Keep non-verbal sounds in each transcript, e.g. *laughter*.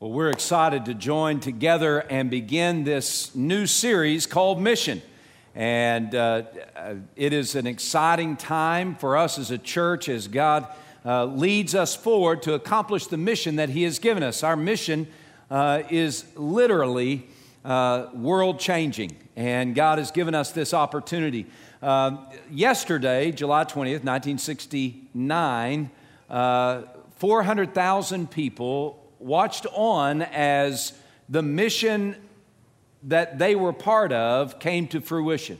Well, we're excited to join together and begin this new series called Mission. And uh, uh, it is an exciting time for us as a church as God uh, leads us forward to accomplish the mission that He has given us. Our mission uh, is literally uh, world changing, and God has given us this opportunity. Uh, yesterday, July 20th, 1969, 400,000 people watched on as the mission that they were part of came to fruition.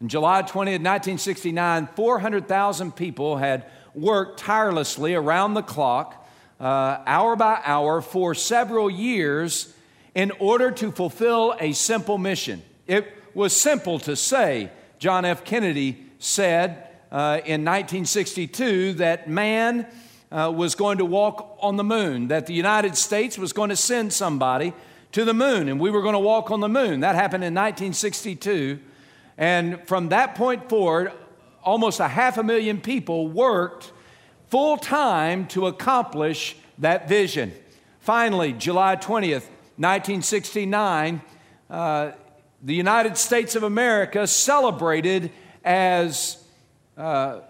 On July 20th, 1969, 400,000 people had worked tirelessly around the clock, uh, hour by hour, for several years in order to fulfill a simple mission. It was simple to say. John F. Kennedy said uh, in 1962 that man uh, was going to walk on the moon, that the United States was going to send somebody to the moon, and we were going to walk on the moon. That happened in 1962. And from that point forward, almost a half a million people worked full time to accomplish that vision. Finally, July 20th, 1969, uh, the United States of America celebrated as uh,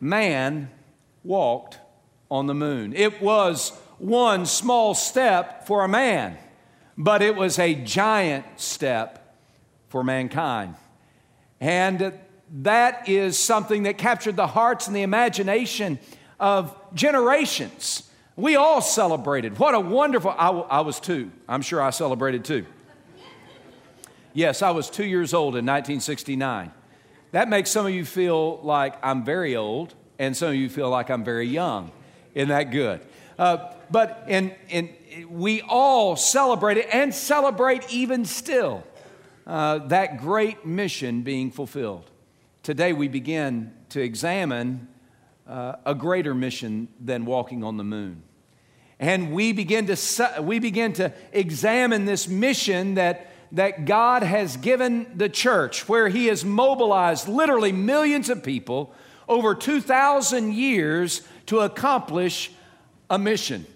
man walked on the moon. It was one small step for a man, but it was a giant step for mankind. And that is something that captured the hearts and the imagination of generations. We all celebrated. What a wonderful, I, I was two. I'm sure I celebrated too. Yes, I was two years old in 1969. That makes some of you feel like I'm very old and some of you feel like I'm very young. Isn't that good? Uh, but in, in, we all celebrate it and celebrate even still uh, that great mission being fulfilled. Today we begin to examine uh, a greater mission than walking on the moon. And we begin to, we begin to examine this mission that, that God has given the church, where He has mobilized literally millions of people over 2,000 years to accomplish a mission.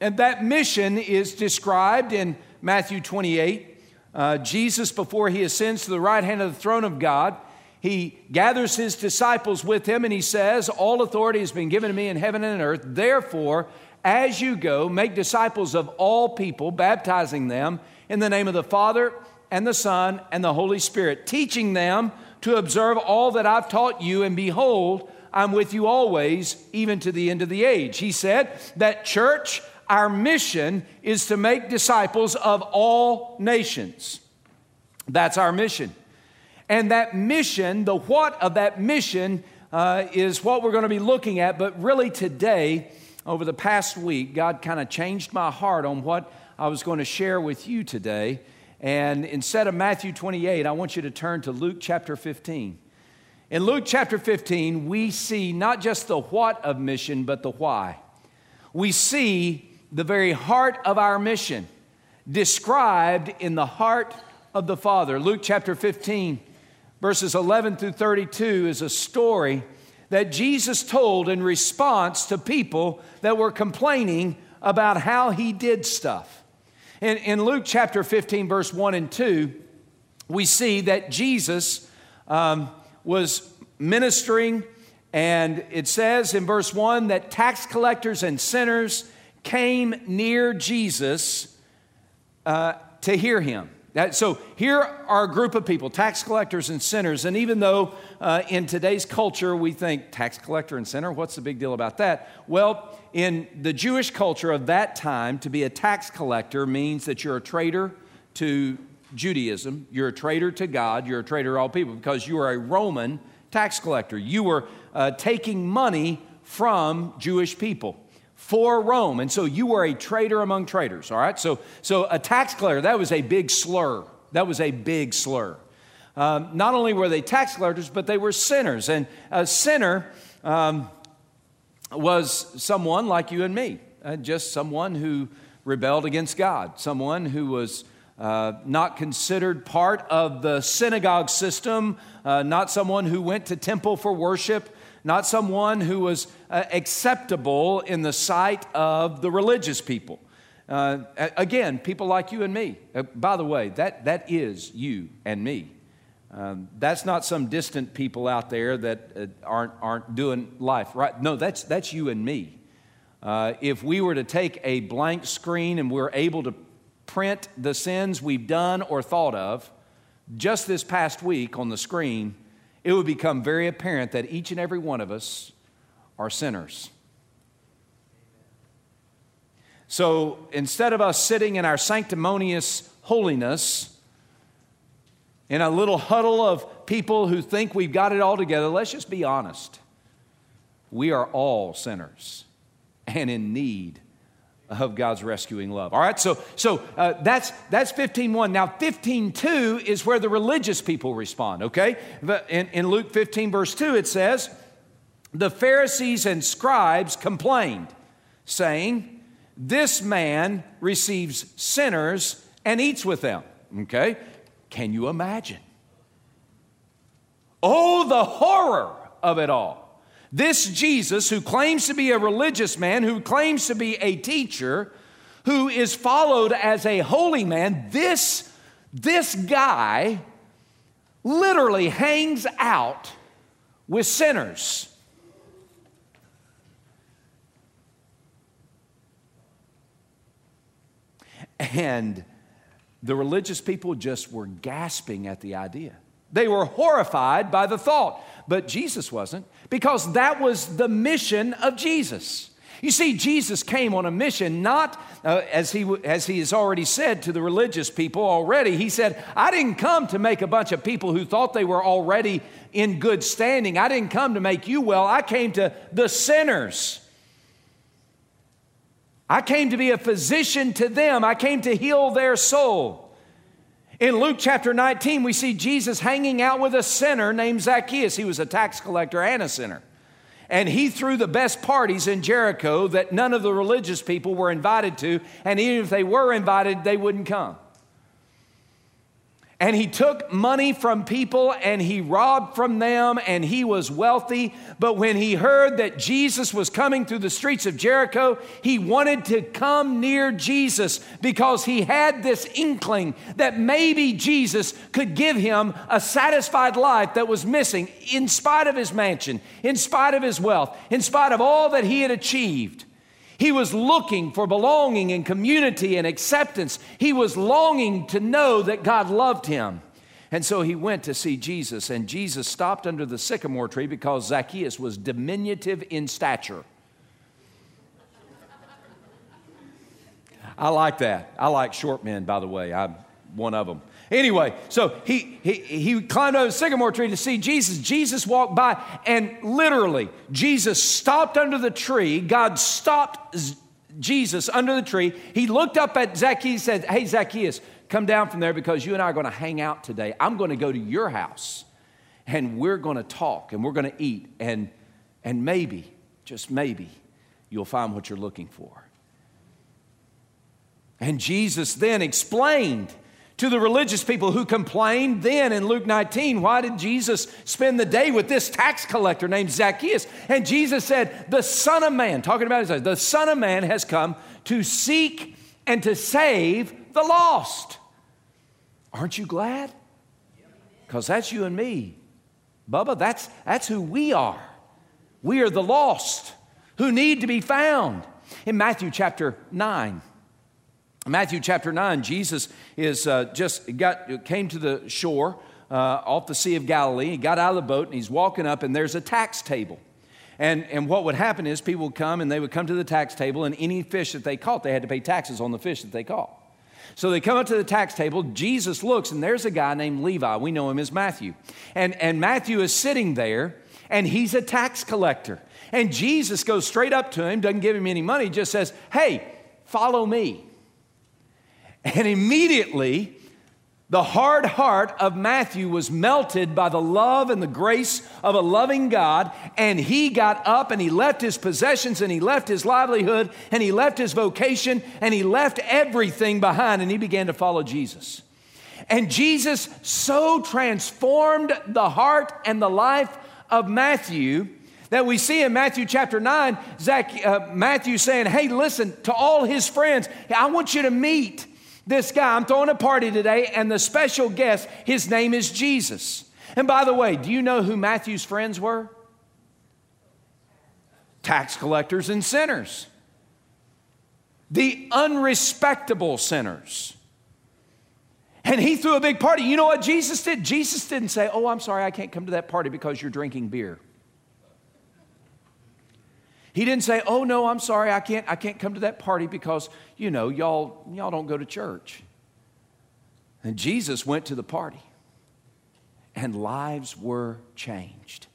And that mission is described in Matthew 28. Uh, Jesus, before he ascends to the right hand of the throne of God, he gathers his disciples with him and he says, All authority has been given to me in heaven and earth. Therefore, as you go, make disciples of all people, baptizing them in the name of the Father and the Son and the Holy Spirit, teaching them to observe all that I've taught you, and behold, I'm with you always, even to the end of the age. He said that church, our mission is to make disciples of all nations. That's our mission. And that mission, the what of that mission, uh, is what we're going to be looking at. But really, today, over the past week, God kind of changed my heart on what I was going to share with you today. And instead of Matthew 28, I want you to turn to Luke chapter 15. In Luke chapter 15, we see not just the what of mission, but the why. We see the very heart of our mission described in the heart of the Father. Luke chapter 15, verses 11 through 32 is a story that Jesus told in response to people that were complaining about how he did stuff. In, in Luke chapter 15, verse 1 and 2, we see that Jesus um, was ministering, and it says in verse 1 that tax collectors and sinners came near Jesus uh, to hear him. That, so here are a group of people, tax collectors and sinners. And even though uh, in today's culture we think tax collector and sinner, what's the big deal about that? Well, in the Jewish culture of that time, to be a tax collector means that you're a traitor to Judaism, you're a traitor to God, you're a traitor to all people because you are a Roman tax collector. You were uh, taking money from Jewish people for Rome. And so you were a traitor among traitors, all right? So, so a tax collector, that was a big slur. That was a big slur. Um, not only were they tax collectors, but they were sinners. And a sinner um, was someone like you and me, uh, just someone who rebelled against God, someone who was uh, not considered part of the synagogue system, uh, not someone who went to temple for worship, not someone who was uh, acceptable in the sight of the religious people. Uh, again, people like you and me. Uh, by the way, that, that is you and me. Um, that's not some distant people out there that uh, aren't, aren't doing life, right? No, that's, that's you and me. Uh, if we were to take a blank screen and we're able to print the sins we've done or thought of just this past week on the screen, it would become very apparent that each and every one of us are sinners. So instead of us sitting in our sanctimonious holiness, in a little huddle of people who think we've got it all together, let's just be honest. We are all sinners and in need of God's rescuing love. All right, so so uh, that's that's 15.1. Now 15.2 is where the religious people respond. Okay, in, in Luke 15 verse 2 it says, the Pharisees and scribes complained, saying, "This man receives sinners and eats with them." Okay, can you imagine? Oh, the horror of it all. This Jesus, who claims to be a religious man, who claims to be a teacher, who is followed as a holy man, this, this guy literally hangs out with sinners. And the religious people just were gasping at the idea. They were horrified by the thought, but Jesus wasn't, because that was the mission of Jesus. You see, Jesus came on a mission, not uh, as, he, as he has already said to the religious people already. He said, I didn't come to make a bunch of people who thought they were already in good standing. I didn't come to make you well. I came to the sinners. I came to be a physician to them, I came to heal their soul. In Luke chapter 19, we see Jesus hanging out with a sinner named Zacchaeus. He was a tax collector and a sinner. And he threw the best parties in Jericho that none of the religious people were invited to. And even if they were invited, they wouldn't come. And he took money from people and he robbed from them and he was wealthy. But when he heard that Jesus was coming through the streets of Jericho, he wanted to come near Jesus because he had this inkling that maybe Jesus could give him a satisfied life that was missing in spite of his mansion, in spite of his wealth, in spite of all that he had achieved. He was looking for belonging and community and acceptance. He was longing to know that God loved him. And so he went to see Jesus, and Jesus stopped under the sycamore tree because Zacchaeus was diminutive in stature. I like that. I like short men, by the way. I'm one of them. Anyway, so he, he, he climbed over the sycamore tree to see Jesus. Jesus walked by, and literally, Jesus stopped under the tree. God stopped Jesus under the tree. He looked up at Zacchaeus and said, Hey, Zacchaeus, come down from there because you and I are going to hang out today. I'm going to go to your house, and we're going to talk, and we're going to eat, and, and maybe, just maybe, you'll find what you're looking for. And Jesus then explained to the religious people who complained then in Luke 19, why did Jesus spend the day with this tax collector named Zacchaeus? And Jesus said, The Son of Man, talking about his the Son of Man has come to seek and to save the lost. Aren't you glad? Because that's you and me. Bubba, that's, that's who we are. We are the lost who need to be found. In Matthew chapter 9, Matthew chapter 9, Jesus is uh, just got, came to the shore uh, off the Sea of Galilee. He got out of the boat and he's walking up, and there's a tax table. And, and what would happen is people would come and they would come to the tax table, and any fish that they caught, they had to pay taxes on the fish that they caught. So they come up to the tax table. Jesus looks, and there's a guy named Levi. We know him as Matthew. And, and Matthew is sitting there, and he's a tax collector. And Jesus goes straight up to him, doesn't give him any money, just says, Hey, follow me. And immediately, the hard heart of Matthew was melted by the love and the grace of a loving God, and he got up and he left his possessions and he left his livelihood and he left his vocation and he left everything behind and he began to follow Jesus. And Jesus so transformed the heart and the life of Matthew that we see in Matthew chapter 9, Zach, uh, Matthew saying, Hey, listen, to all his friends, I want you to meet this guy. I'm throwing a party today, and the special guest, his name is Jesus. And by the way, do you know who Matthew's friends were? Tax collectors and sinners, the unrespectable sinners. And he threw a big party. You know what Jesus did? Jesus didn't say, Oh, I'm sorry, I can't come to that party because you're drinking beer. He didn't say, "Oh no, I'm sorry, I can't I can't come to that party because, you know, y'all y'all don't go to church." And Jesus went to the party. And lives were changed.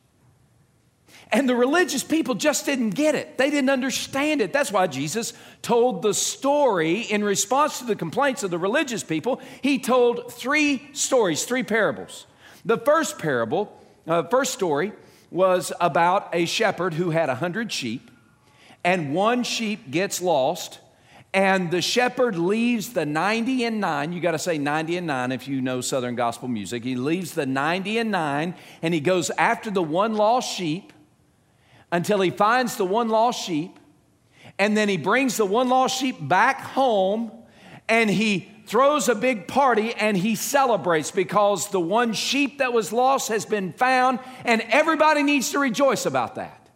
And the religious people just didn't get it. They didn't understand it. That's why Jesus told the story in response to the complaints of the religious people. He told three stories, three parables. The first parable, uh, first story, was about a shepherd who had a hundred sheep and one sheep gets lost, and the shepherd leaves the 90 and 9. You got to say 90 and 9 if you know Southern gospel music. He leaves the 90 and 9, and he goes after the one lost sheep until he finds the one lost sheep, and then he brings the one lost sheep back home, and he throws a big party and he celebrates because the one sheep that was lost has been found, and everybody needs to rejoice about that.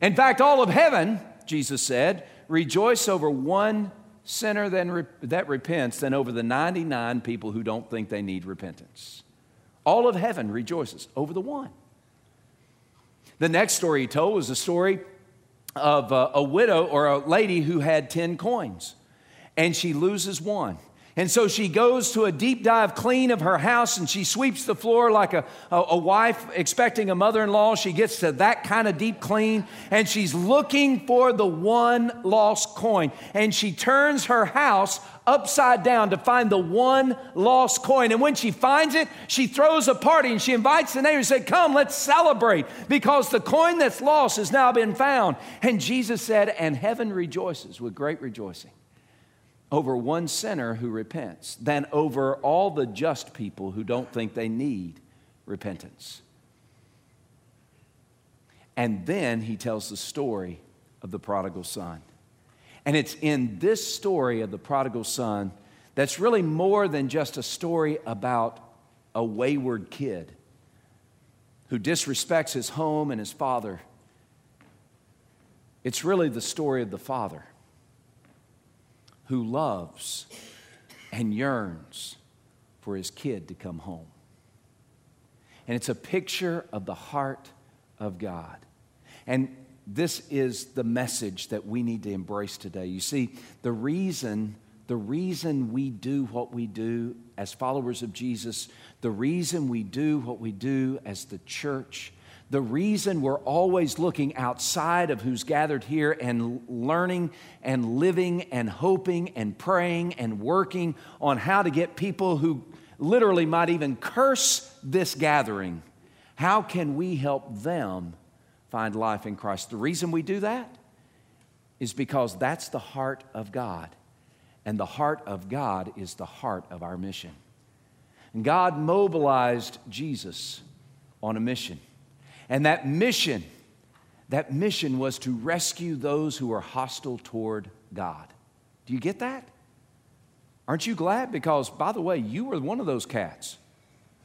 In fact, all of heaven, Jesus said, rejoice over one sinner that repents than over the 99 people who don't think they need repentance. All of heaven rejoices over the one. The next story he told was a story of a, a widow or a lady who had 10 coins, and she loses one. And so she goes to a deep dive clean of her house and she sweeps the floor like a, a, a wife expecting a mother in law. She gets to that kind of deep clean and she's looking for the one lost coin. And she turns her house upside down to find the one lost coin. And when she finds it, she throws a party and she invites the neighbors and Come, let's celebrate because the coin that's lost has now been found. And Jesus said, And heaven rejoices with great rejoicing over one sinner who repents than over all the just people who don't think they need repentance. And then he tells the story of the prodigal son. And it's in this story of the prodigal son that's really more than just a story about a wayward kid who disrespects his home and his father. It's really the story of the father who loves and yearns for his kid to come home. And it's a picture of the heart of God. And this is the message that we need to embrace today. You see, the reason the reason we do what we do as followers of Jesus, the reason we do what we do as the church the reason we're always looking outside of who's gathered here and learning and living and hoping and praying and working on how to get people who literally might even curse this gathering, how can we help them find life in Christ? The reason we do that is because that's the heart of God. And the heart of God is the heart of our mission. And God mobilized Jesus on a mission. And that mission, that mission was to rescue those who are hostile toward God. Do you get that? Aren't you glad? Because, by the way, you were one of those cats.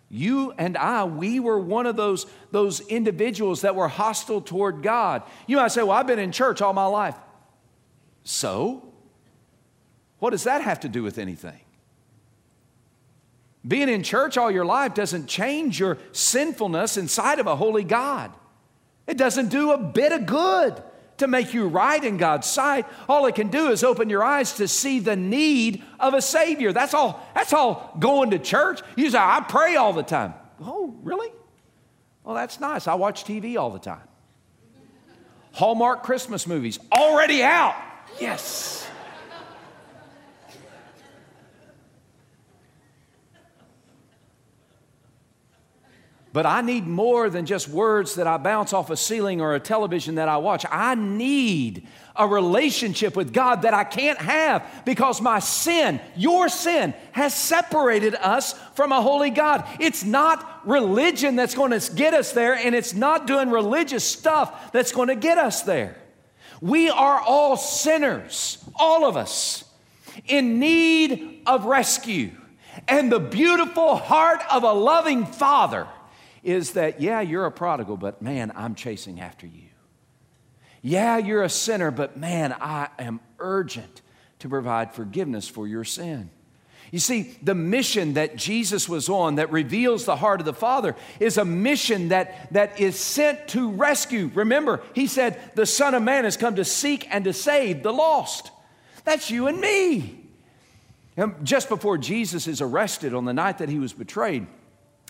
You and I, we were one of those, those individuals that were hostile toward God. You might say, Well, I've been in church all my life. So? What does that have to do with anything? Being in church all your life doesn't change your sinfulness inside of a holy God. It doesn't do a bit of good to make you right in God's sight. All it can do is open your eyes to see the need of a Savior. That's all, that's all going to church. You say, I pray all the time. Oh, really? Well, that's nice. I watch TV all the time. Hallmark Christmas movies already out. Yes. But I need more than just words that I bounce off a ceiling or a television that I watch. I need a relationship with God that I can't have because my sin, your sin, has separated us from a holy God. It's not religion that's going to get us there, and it's not doing religious stuff that's going to get us there. We are all sinners, all of us, in need of rescue. And the beautiful heart of a loving father is that, yeah, you're a prodigal, but man, I'm chasing after you. Yeah, you're a sinner, but man, I am urgent to provide forgiveness for your sin. You see, the mission that Jesus was on that reveals the heart of the Father is a mission that, that is sent to rescue. Remember, he said, The Son of Man has come to seek and to save the lost. That's you and me. And just before Jesus is arrested on the night that he was betrayed,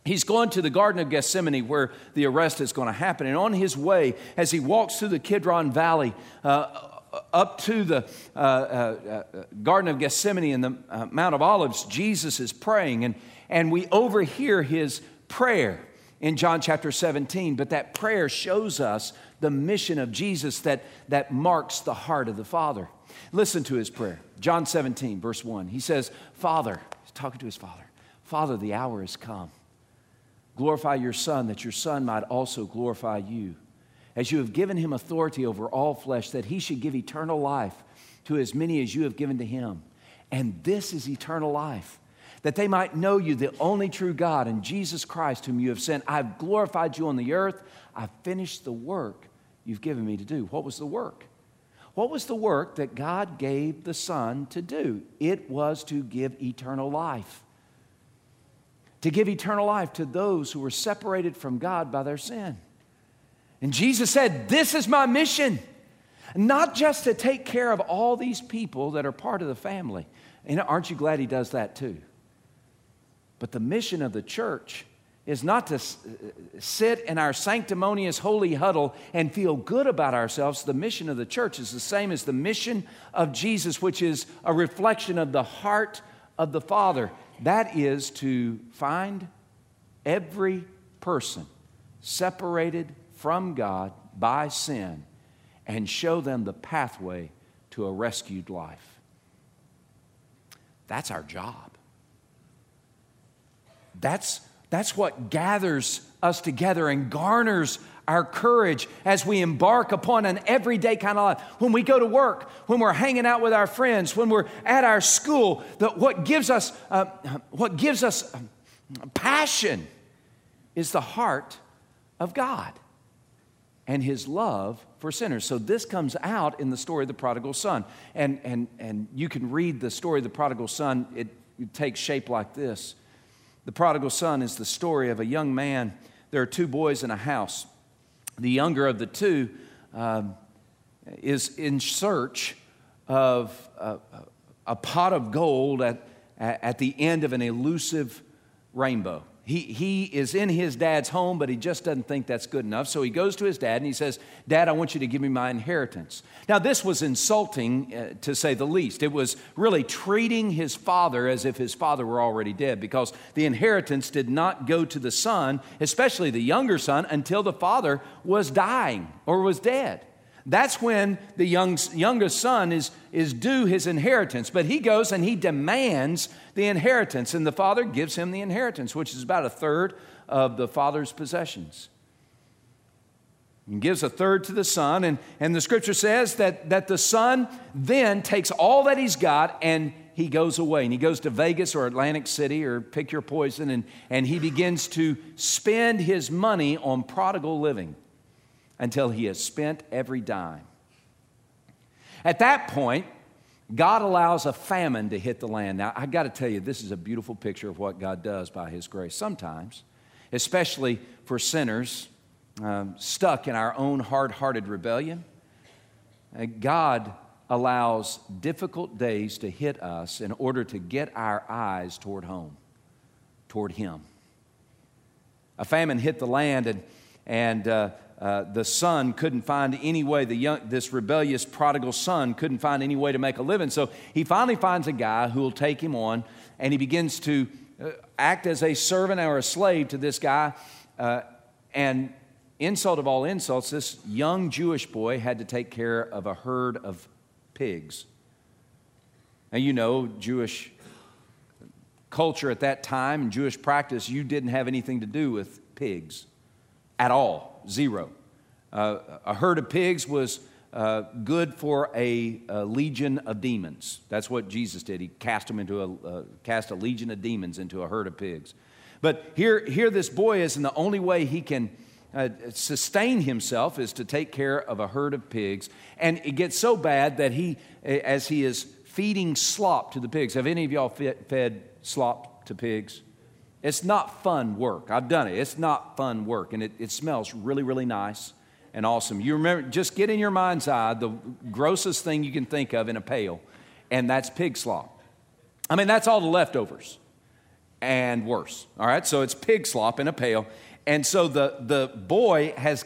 He's going to the Garden of Gethsemane where the arrest is going to happen. And on his way, as he walks through the Kidron Valley, uh, up to the uh, uh, uh, Garden of Gethsemane and the uh, Mount of Olives, Jesus is praying, and, and we overhear his prayer in John chapter 17. But that prayer shows us the mission of Jesus that, that marks the heart of the Father. Listen to his prayer. John 17, verse 1. He says, Father, he's talking to his Father, Father, the hour has come. Glorify your Son, that your Son might also glorify you as you have given him authority over all flesh, that he should give eternal life to as many as you have given to him. And this is eternal life, that they might know you, the only true God, and Jesus Christ, whom you have sent. I've glorified you on the earth. I've finished the work you've given me to do. What was the work? What was the work that God gave the Son to do? It was to give eternal life. To give eternal life to those who were separated from God by their sin. And Jesus said, This is my mission. Not just to take care of all these people that are part of the family. And aren't you glad he does that too? But the mission of the church is not to uh, sit in our sanctimonious holy huddle and feel good about ourselves. The mission of the church is the same as the mission of Jesus, which is a reflection of the heart of the Father. That is to find every person separated from God by sin and show them the pathway to a rescued life. That's our job. That's, that's what gathers us together and garners our courage as we embark upon an everyday kind of life. When we go to work, when we're hanging out with our friends, when we're at our school, that what gives us, uh, what gives us passion is the heart of God and his love for sinners. So this comes out in the story of the prodigal son. And, and, and you can read the story of the prodigal son, it, it takes shape like this. The prodigal son is the story of a young man. There are two boys in a house. The younger of the two um, is in search of a, a pot of gold at, at the end of an elusive rainbow. He, he is in his dad's home, but he just doesn't think that's good enough. So he goes to his dad and he says, Dad, I want you to give me my inheritance. Now, this was insulting, uh, to say the least. It was really treating his father as if his father were already dead because the inheritance did not go to the son, especially the younger son, until the father was dying or was dead. That's when the young, youngest son is, is due his inheritance. But he goes and he demands the inheritance, and the father gives him the inheritance, which is about a third of the father's possessions. And gives a third to the son, and, and the scripture says that, that the son then takes all that he's got and he goes away and he goes to Vegas or Atlantic City or pick your poison and, and he begins to spend his money on prodigal living until he has spent every dime. At that point, God allows a famine to hit the land. Now, I got to tell you, this is a beautiful picture of what God does by His grace. Sometimes, especially for sinners um, stuck in our own hard hearted rebellion, uh, God allows difficult days to hit us in order to get our eyes toward home, toward Him. A famine hit the land, and, and uh, uh, the son couldn't find any way, the young, this rebellious prodigal son couldn't find any way to make a living. So he finally finds a guy who will take him on, and he begins to uh, act as a servant or a slave to this guy. uh, and insult of all insults, this young Jewish boy had to take care of a herd of pigs. Now, you know, Jewish culture at that time and Jewish practice, you didn't have anything to do with pigs at all, zero. Uh, a herd of pigs was uh, good for a, a, legion of demons. That's what Jesus did. He cast them into a uh, cast a legion of demons into a herd of pigs. But here, here this boy is, and the only way he can uh, sustain himself is to take care of a herd of pigs. And it gets so bad that he, as he is feeding slop to the pigs, have any of y'all fed slop to pigs? It's not fun work. I've done it. It's not fun work, and it, it smells really, really nice and awesome. You remember, just get in your mind's eye the grossest thing you can think of in a pail, and that's pig slop. I mean, that's all the leftovers and worse. All right, so it's pig slop in a pail. And so the, the boy has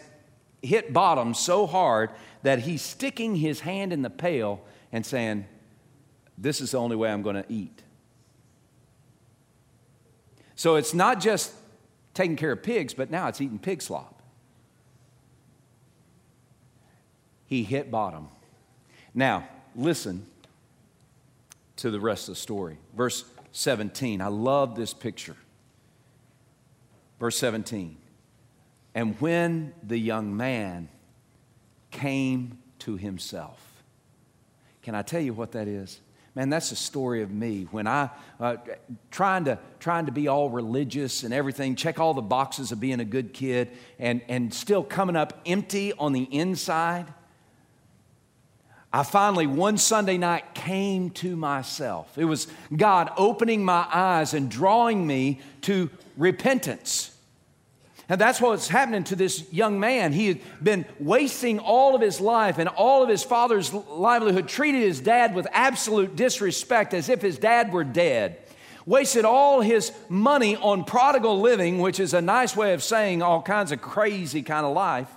hit bottom so hard that he's sticking his hand in the pail and saying, This is the only way I'm going to eat. So it's not just taking care of pigs, but now it's eating pig slop. He hit bottom. Now, listen to the rest of the story. Verse 17. I love this picture. Verse 17. And when the young man came to himself. Can I tell you what that is? Man, that's the story of me. When I, uh, trying, to, trying to be all religious and everything, check all the boxes of being a good kid, and, and still coming up empty on the inside. I finally, one Sunday night, came to myself. It was God opening my eyes and drawing me to repentance. And that's what's happening to this young man. He had been wasting all of his life and all of his father's livelihood, treated his dad with absolute disrespect as if his dad were dead. Wasted all his money on prodigal living, which is a nice way of saying all kinds of crazy kind of life.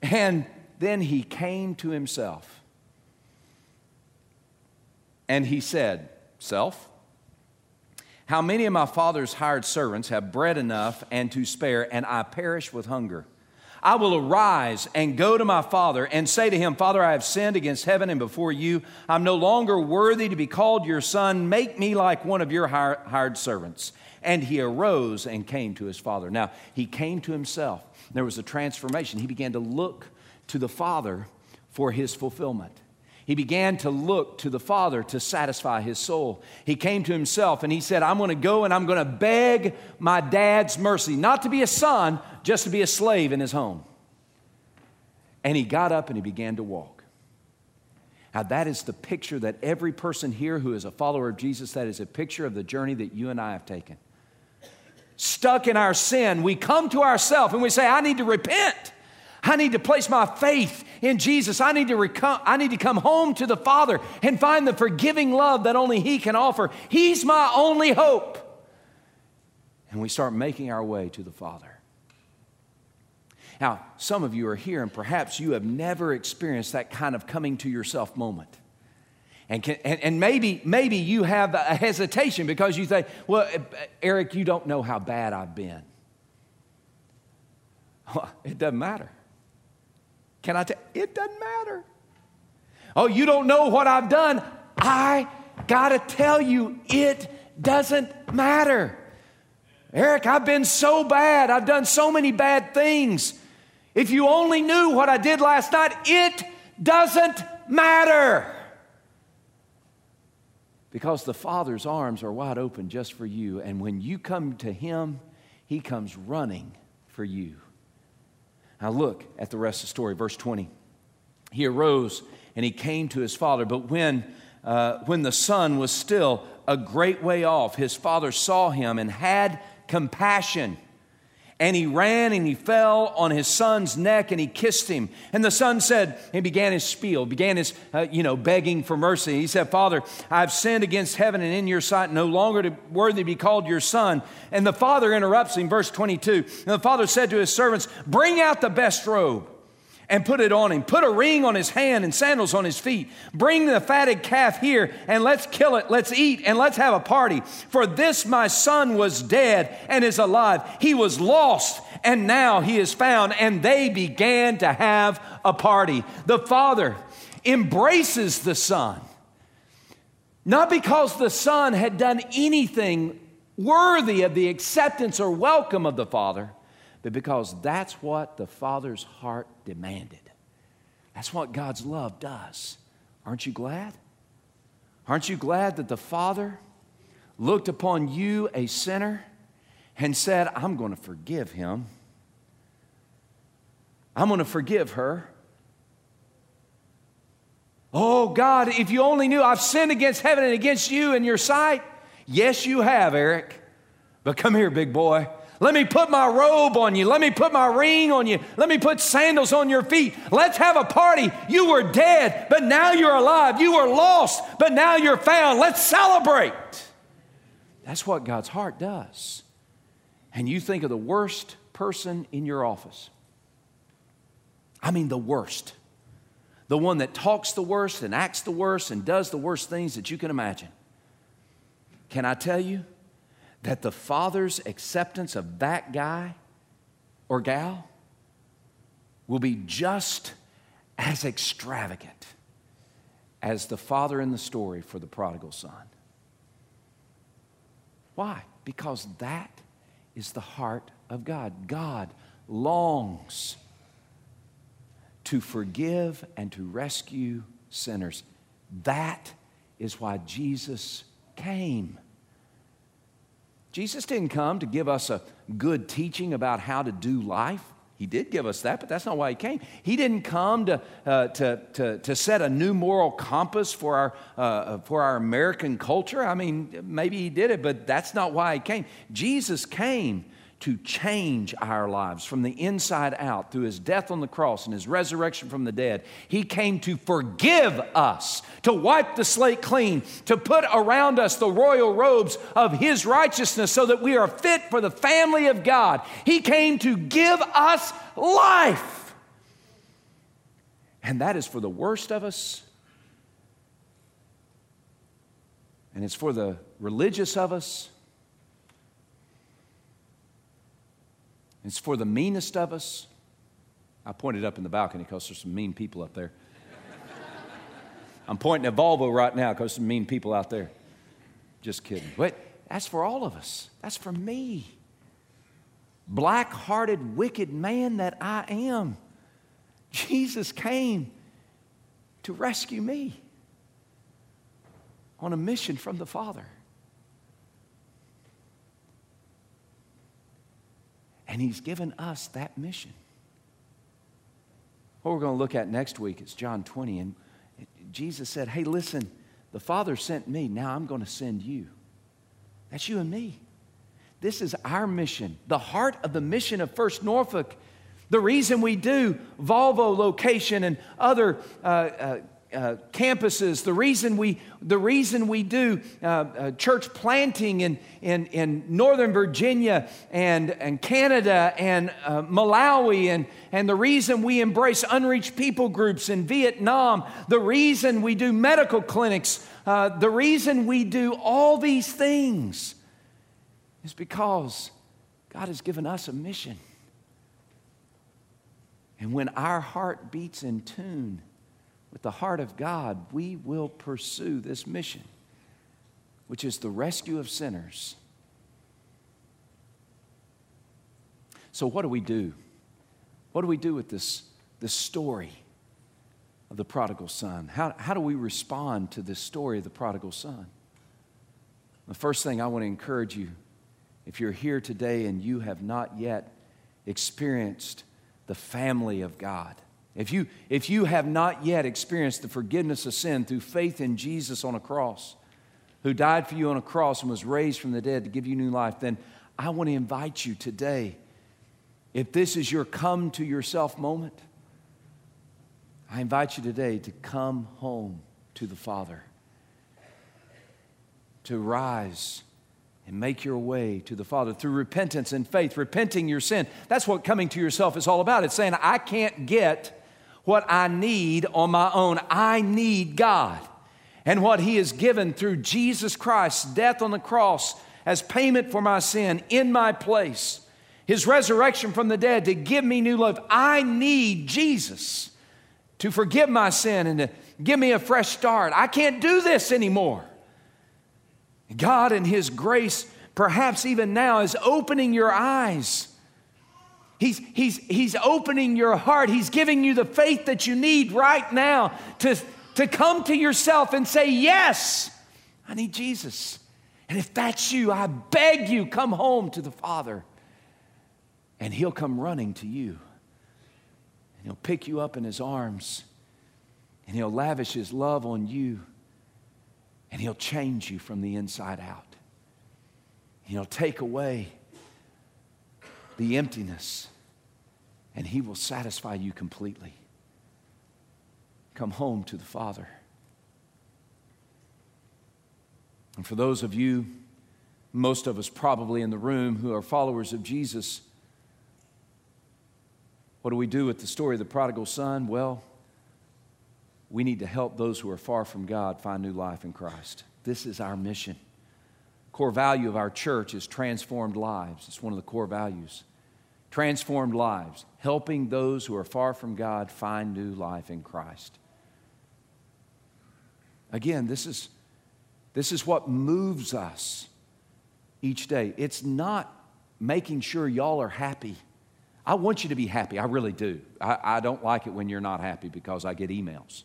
And then he came to himself. And he said, Self, how many of my father's hired servants have bread enough and to spare, and I perish with hunger? I will arise and go to my father and say to him, Father, I have sinned against heaven and before you. I'm no longer worthy to be called your son. Make me like one of your hired servants. And he arose and came to his father. Now, he came to himself. There was a transformation. He began to look to the father for his fulfillment. He began to look to the Father to satisfy his soul. He came to himself and he said, I'm going to go and I'm going to beg my dad's mercy, not to be a son, just to be a slave in his home. And he got up and he began to walk. Now, that is the picture that every person here who is a follower of Jesus, that is a picture of the journey that you and I have taken. Stuck in our sin, we come to ourselves and we say, I need to repent. I need to place my faith in Jesus. I need, to I need to come home to the Father and find the forgiving love that only He can offer. He's my only hope. And we start making our way to the Father. Now, some of you are here, and perhaps you have never experienced that kind of coming to yourself moment. And, can, and, and, maybe, maybe you have a hesitation because you think, well, eh, eh, Eric, you don't know how bad I've been. Well, *laughs* it doesn't matter. Can I tell? It doesn't matter. Oh, you don't know what I've done. I got to tell you, it doesn't matter. Eric, I've been so bad. I've done so many bad things. If you only knew what I did last night, it doesn't matter. Because the Father's arms are wide open just for you. And when you come to Him, He comes running for you. Now look at the rest of the story, verse 20. He arose and he came to his father, but when, uh, when the son was still a great way off, his father saw him and had compassion and he ran and he fell on his son's neck and he kissed him. And the son said, he began his spiel, began his, uh, you know, begging for mercy. He said, Father, I've sinned against heaven and in your sight, no longer to, worthy to be called your son. And the father interrupts him, verse 22. And the father said to his servants, Bring out the best robe and put it on him. Put a ring on his hand and sandals on his feet. Bring the fatted calf here and let's kill it. Let's eat and let's have a party. For this my son was dead and is alive. He was lost and now he is found. And they began to have a party. The father embraces the son. Not because the son had done anything worthy of the acceptance or welcome of the father but because that's what the Father's heart demanded. That's what God's love does. Aren't you glad? Aren't you glad that the Father looked upon you, a sinner, and said, I'm going to forgive him? I'm going to forgive her. Oh, God, if you only knew I've sinned against heaven and against you in your sight. Yes, you have, Eric. But come here, big boy. Let me put my robe on you. Let me put my ring on you. Let me put sandals on your feet. Let's have a party. You were dead, but now you're alive. You were lost, but now you're found. Let's celebrate. That's what God's heart does. And you think of the worst person in your office. I mean, the worst. The one that talks the worst and acts the worst and does the worst things that you can imagine. Can I tell you? That the Father's acceptance of that guy or gal will be just as extravagant as the father in the story for the prodigal son. Why? Because that is the heart of God. God longs to forgive and to rescue sinners. That is why Jesus came. Jesus didn't come to give us a good teaching about how to do life. He did give us that, but that's not why he came. He didn't come to, uh, to, to, to, set a new moral compass for our, uh, for our American culture. I mean, maybe he did it, but that's not why he came. Jesus came to change our lives from the inside out through his death on the cross and his resurrection from the dead. He came to forgive us, to wipe the slate clean, to put around us the royal robes of his righteousness so that we are fit for the family of God. He came to give us life. And that is for the worst of us. And it's for the religious of us. It's for the meanest of us. I pointed up in the balcony because there's some mean people up there. I'm pointing at Volvo right now because there's some mean people out there. Just kidding. But that's for all of us. That's for me. Black hearted, wicked man that I am. Jesus came to rescue me on a mission from the Father. And He's given us that mission. What we're going to look at next week is John 20. And Jesus said, Hey, listen, the Father sent me. Now I'm going to send you. That's you and me. This is our mission, the heart of the mission of First Norfolk. The reason we do Volvo location and other uh, uh, uh, campuses, the reason we, the reason we do uh, uh, church planting in, in, in Northern Virginia and, and Canada and uh, Malawi, and, and the reason we embrace unreached people groups in Vietnam, the reason we do medical clinics, uh, the reason we do all these things is because God has given us a mission. And when our heart beats in tune, with the heart of God, we will pursue this mission, which is the rescue of sinners. So, what do we do? What do we do with this, this story of the prodigal son? How, how do we respond to this story of the prodigal son? The first thing I want to encourage you if you're here today and you have not yet experienced the family of God, if you, if you have not yet experienced the forgiveness of sin through faith in Jesus on a cross, who died for you on a cross and was raised from the dead to give you new life, then I want to invite you today. If this is your come to yourself moment, I invite you today to come home to the Father, to rise and make your way to the Father through repentance and faith, repenting your sin. That's what coming to yourself is all about. It's saying, I can't get what I need on my own. I need God. And what He has given through Jesus Christ's death on the cross as payment for my sin in my place, His resurrection from the dead to give me new life. I need Jesus to forgive my sin and to give me a fresh start. I can't do this anymore. God, in His grace, perhaps even now, is opening your eyes. He's, he's, he's opening your heart. He's giving you the faith that you need right now to, to come to yourself and say, Yes, I need Jesus. And if that's you, I beg you, come home to the Father. And He'll come running to you. And He'll pick you up in His arms. And He'll lavish His love on you. And He'll change you from the inside out. He'll take away the emptiness. And He will satisfy you completely. Come home to the Father. And for those of you, most of us probably in the room, who are followers of Jesus, what do we do with the story of the prodigal son? Well, we need to help those who are far from God find new life in Christ. This is our mission. Core value of our church is transformed lives. It's one of the core values. Transformed lives, helping those who are far from God find new life in Christ. Again, this is, this is what moves us each day. It's not making sure y'all are happy. I want you to be happy. I really do. I, I don't like it when you're not happy because I get emails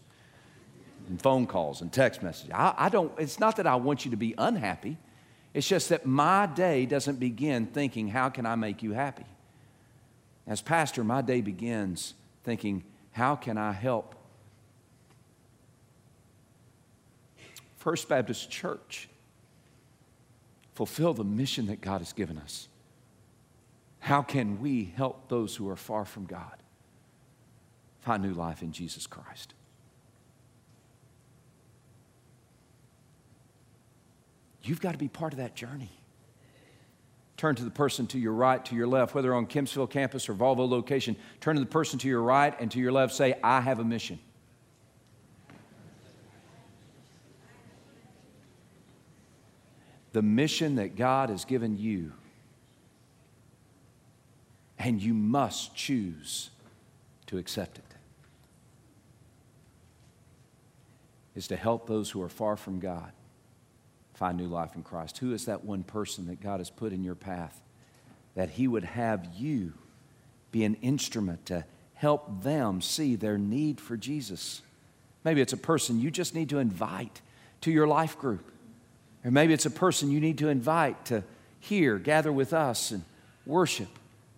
and phone calls and text messages. I, I don't, it's not that I want you to be unhappy. It's just that my day doesn't begin thinking, how can I make you happy? As pastor, my day begins thinking, how can I help First Baptist Church fulfill the mission that God has given us? How can we help those who are far from God find new life in Jesus Christ? You've got to be part of that journey. Turn to the person to your right, to your left, whether on Kempsville campus or Volvo location. Turn to the person to your right and to your left. Say, I have a mission. The mission that God has given you, and you must choose to accept it, is to help those who are far from God find new life in Christ? Who is that one person that God has put in your path that He would have you be an instrument to help them see their need for Jesus? Maybe it's a person you just need to invite to your life group. Or maybe it's a person you need to invite to hear, gather with us and worship,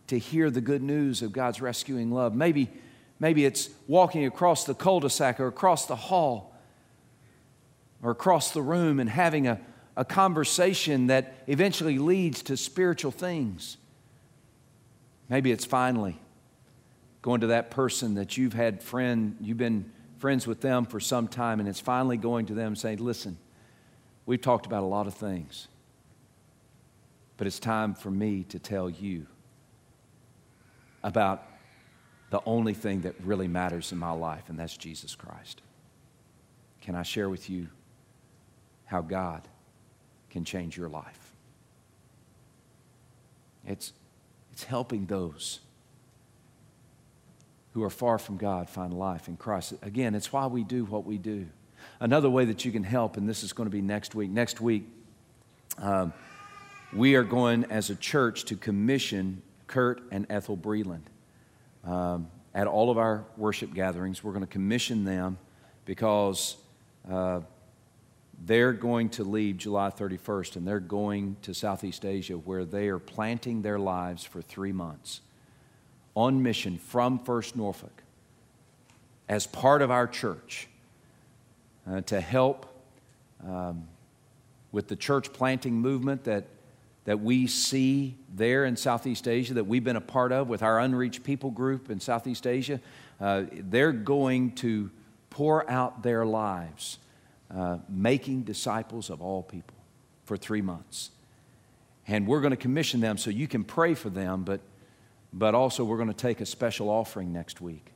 to hear the good news of God's rescuing love. Maybe, maybe it's walking across the cul de sac or across the hall or across the room and having a, a conversation that eventually leads to spiritual things. Maybe it's finally going to that person that you've had friend, you've been friends with them for some time, and it's finally going to them saying, Listen, we've talked about a lot of things, but it's time for me to tell you about the only thing that really matters in my life, and that's Jesus Christ. Can I share with you how God can change your life. It's, it's helping those who are far from God find life in Christ. Again, it's why we do what we do. Another way that you can help, and this is going to be next week. Next week, um, we are going as a church to commission Kurt and Ethel Breland. Um, at all of our worship gatherings, we're going to commission them because uh, they're going to leave July 31st and they're going to Southeast Asia where they are planting their lives for three months on mission from First Norfolk as part of our church uh, to help um, with the church planting movement that, that we see there in Southeast Asia, that we've been a part of with our unreached people group in Southeast Asia. Uh, they're going to pour out their lives uh, making disciples of all people for three months. And we're going to commission them so you can pray for them, but, but also we're going to take a special offering next week.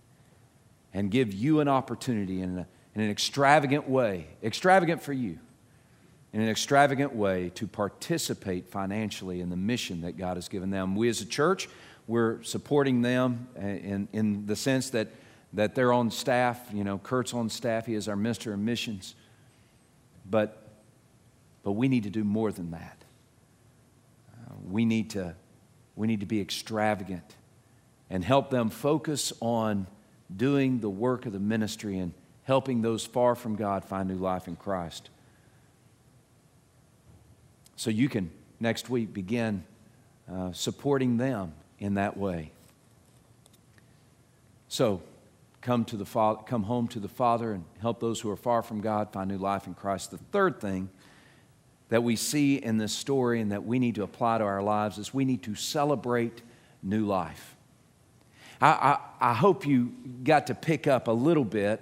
and give you an opportunity in, a, in an extravagant way, extravagant for you, in an extravagant way to participate financially in the mission that God has given them. We as a church, we're supporting them in, in the sense that, that they're on staff. You know, Kurt's on staff, he is our minister of missions. But, but we need to do more than that. Uh, we, need to, we need to be extravagant and help them focus on doing the work of the ministry and helping those far from God find new life in Christ. So you can next week begin uh, supporting them in that way. So come to the father, come home to the Father and help those who are far from God find new life in Christ. The third thing that we see in this story and that we need to apply to our lives is we need to celebrate new life. I, I, I hope you got to pick up a little bit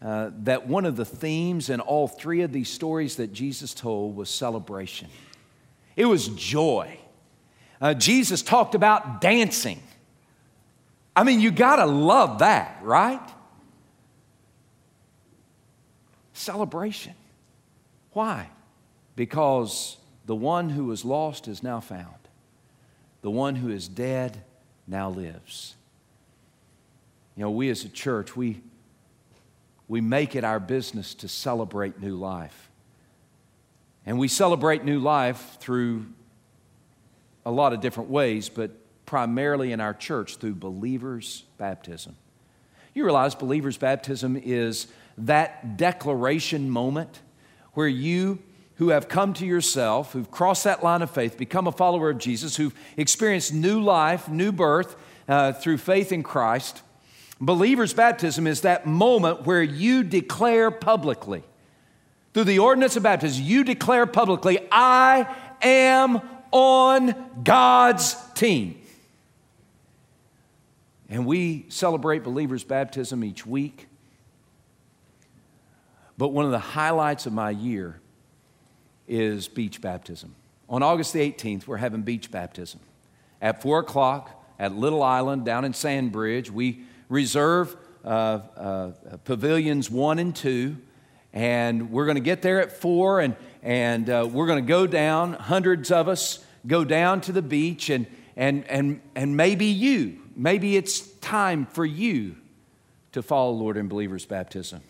uh, that one of the themes in all three of these stories that Jesus told was celebration. It was joy. Uh, Jesus talked about dancing. I mean, you got to love that, right? Celebration. Why? Because the one who was lost is now found, the one who is dead now lives. You know, we as a church, we, we make it our business to celebrate new life. And we celebrate new life through a lot of different ways, but primarily in our church through believers' baptism. You realize believers' baptism is that declaration moment where you who have come to yourself, who've crossed that line of faith, become a follower of Jesus, who've experienced new life, new birth uh, through faith in Christ, Believer's baptism is that moment where you declare publicly, through the ordinance of baptism, you declare publicly, I am on God's team. And we celebrate believers' baptism each week. But one of the highlights of my year is beach baptism. On August the 18th, we're having beach baptism. At 4 o'clock at Little Island down in Sandbridge, we reserve uh, uh, pavilions one and two. And we're going to get there at four, and, and uh, we're going to go down, hundreds of us go down to the beach, and, and, and, and maybe you, maybe it's time for you to follow Lord in believer's baptism.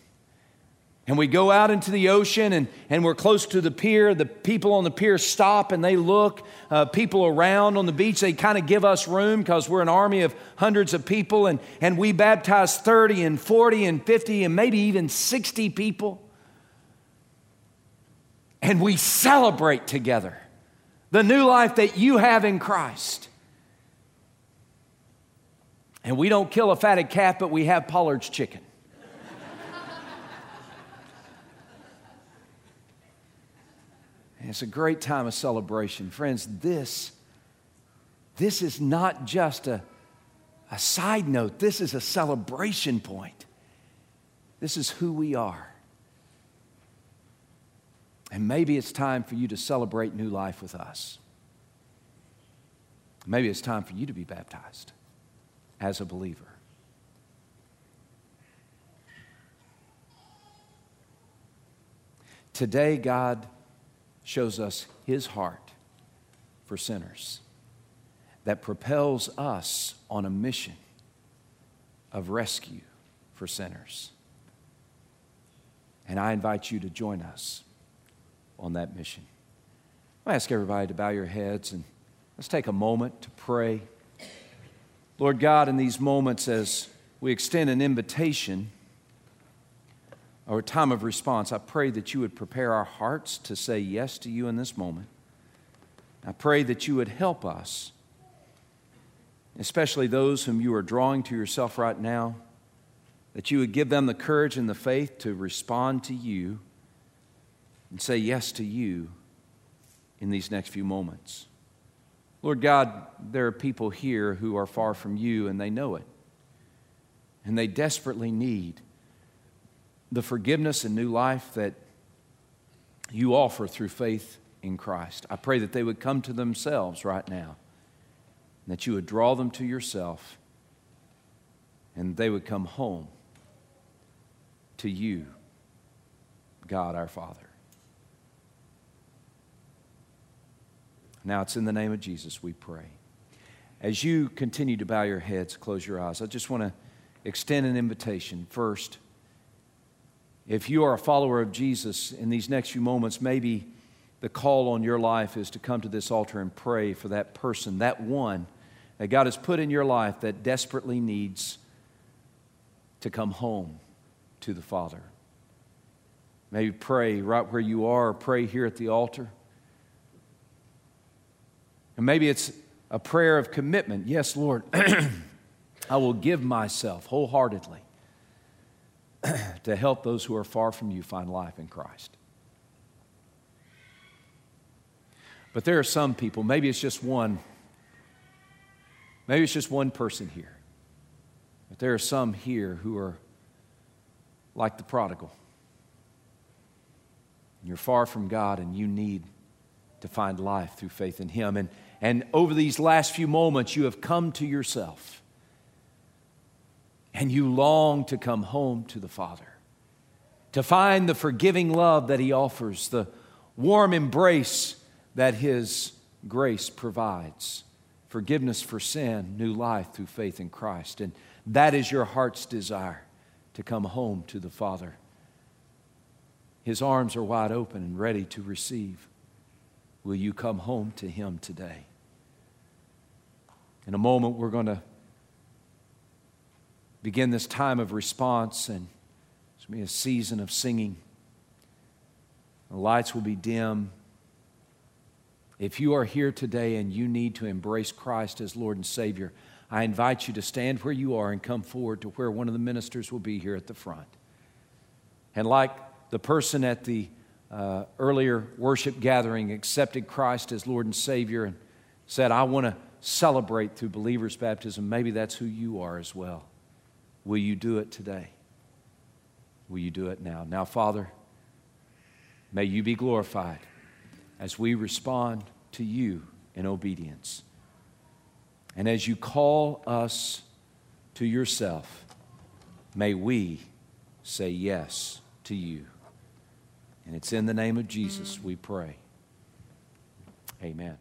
And we go out into the ocean and, and we're close to the pier. The people on the pier stop and they look. Uh, people around on the beach, they kind of give us room because we're an army of hundreds of people. And, and we baptize 30 and 40 and 50 and maybe even 60 people. And we celebrate together the new life that you have in Christ. And we don't kill a fatted calf, but we have Pollard's chicken. It's a great time of celebration. Friends, this, this is not just a, a side note, this is a celebration point. This is who we are. And maybe it's time for you to celebrate new life with us. Maybe it's time for you to be baptized as a believer. Today, God shows us his heart for sinners that propels us on a mission of rescue for sinners. And I invite you to join us on that mission. I ask everybody to bow your heads and let's take a moment to pray. Lord God, in these moments as we extend an invitation, or a time of response, I pray that you would prepare our hearts to say yes to you in this moment. I pray that you would help us, especially those whom you are drawing to yourself right now, that you would give them the courage and the faith to respond to you and say yes to you in these next few moments. Lord God, there are people here who are far from you and they know it. And they desperately need the forgiveness and new life that you offer through faith in Christ. I pray that they would come to themselves right now, and that you would draw them to yourself, and they would come home to you, God our Father. Now it's in the name of Jesus we pray. As you continue to bow your heads, close your eyes, I just want to extend an invitation. First, if you are a follower of Jesus in these next few moments, maybe the call on your life is to come to this altar and pray for that person, that one that God has put in your life that desperately needs to come home to the Father. Maybe pray right where you are, pray here at the altar. And maybe it's a prayer of commitment. Yes, Lord, *clears throat* I will give myself wholeheartedly *clears throat* to help those who are far from you find life in Christ. But there are some people, maybe it's just one, maybe it's just one person here. But there are some here who are like the prodigal. You're far from God and you need to find life through faith in Him. And, and over these last few moments, you have come to yourself and you long to come home to the Father, to find the forgiving love that He offers, the warm embrace that His grace provides, forgiveness for sin, new life through faith in Christ. And that is your heart's desire to come home to the Father. His arms are wide open and ready to receive. Will you come home to Him today? In a moment, we're going to begin this time of response, and it's going to be a season of singing. The lights will be dim. If you are here today and you need to embrace Christ as Lord and Savior, I invite you to stand where you are and come forward to where one of the ministers will be here at the front. And like the person at the uh, earlier worship gathering accepted Christ as Lord and Savior and said, I want to celebrate through believers' baptism, maybe that's who you are as well. Will you do it today? Will you do it now? Now, Father, may you be glorified as we respond to you in obedience. And as you call us to yourself, may we say yes to you. And it's in the name of Jesus we pray. Amen.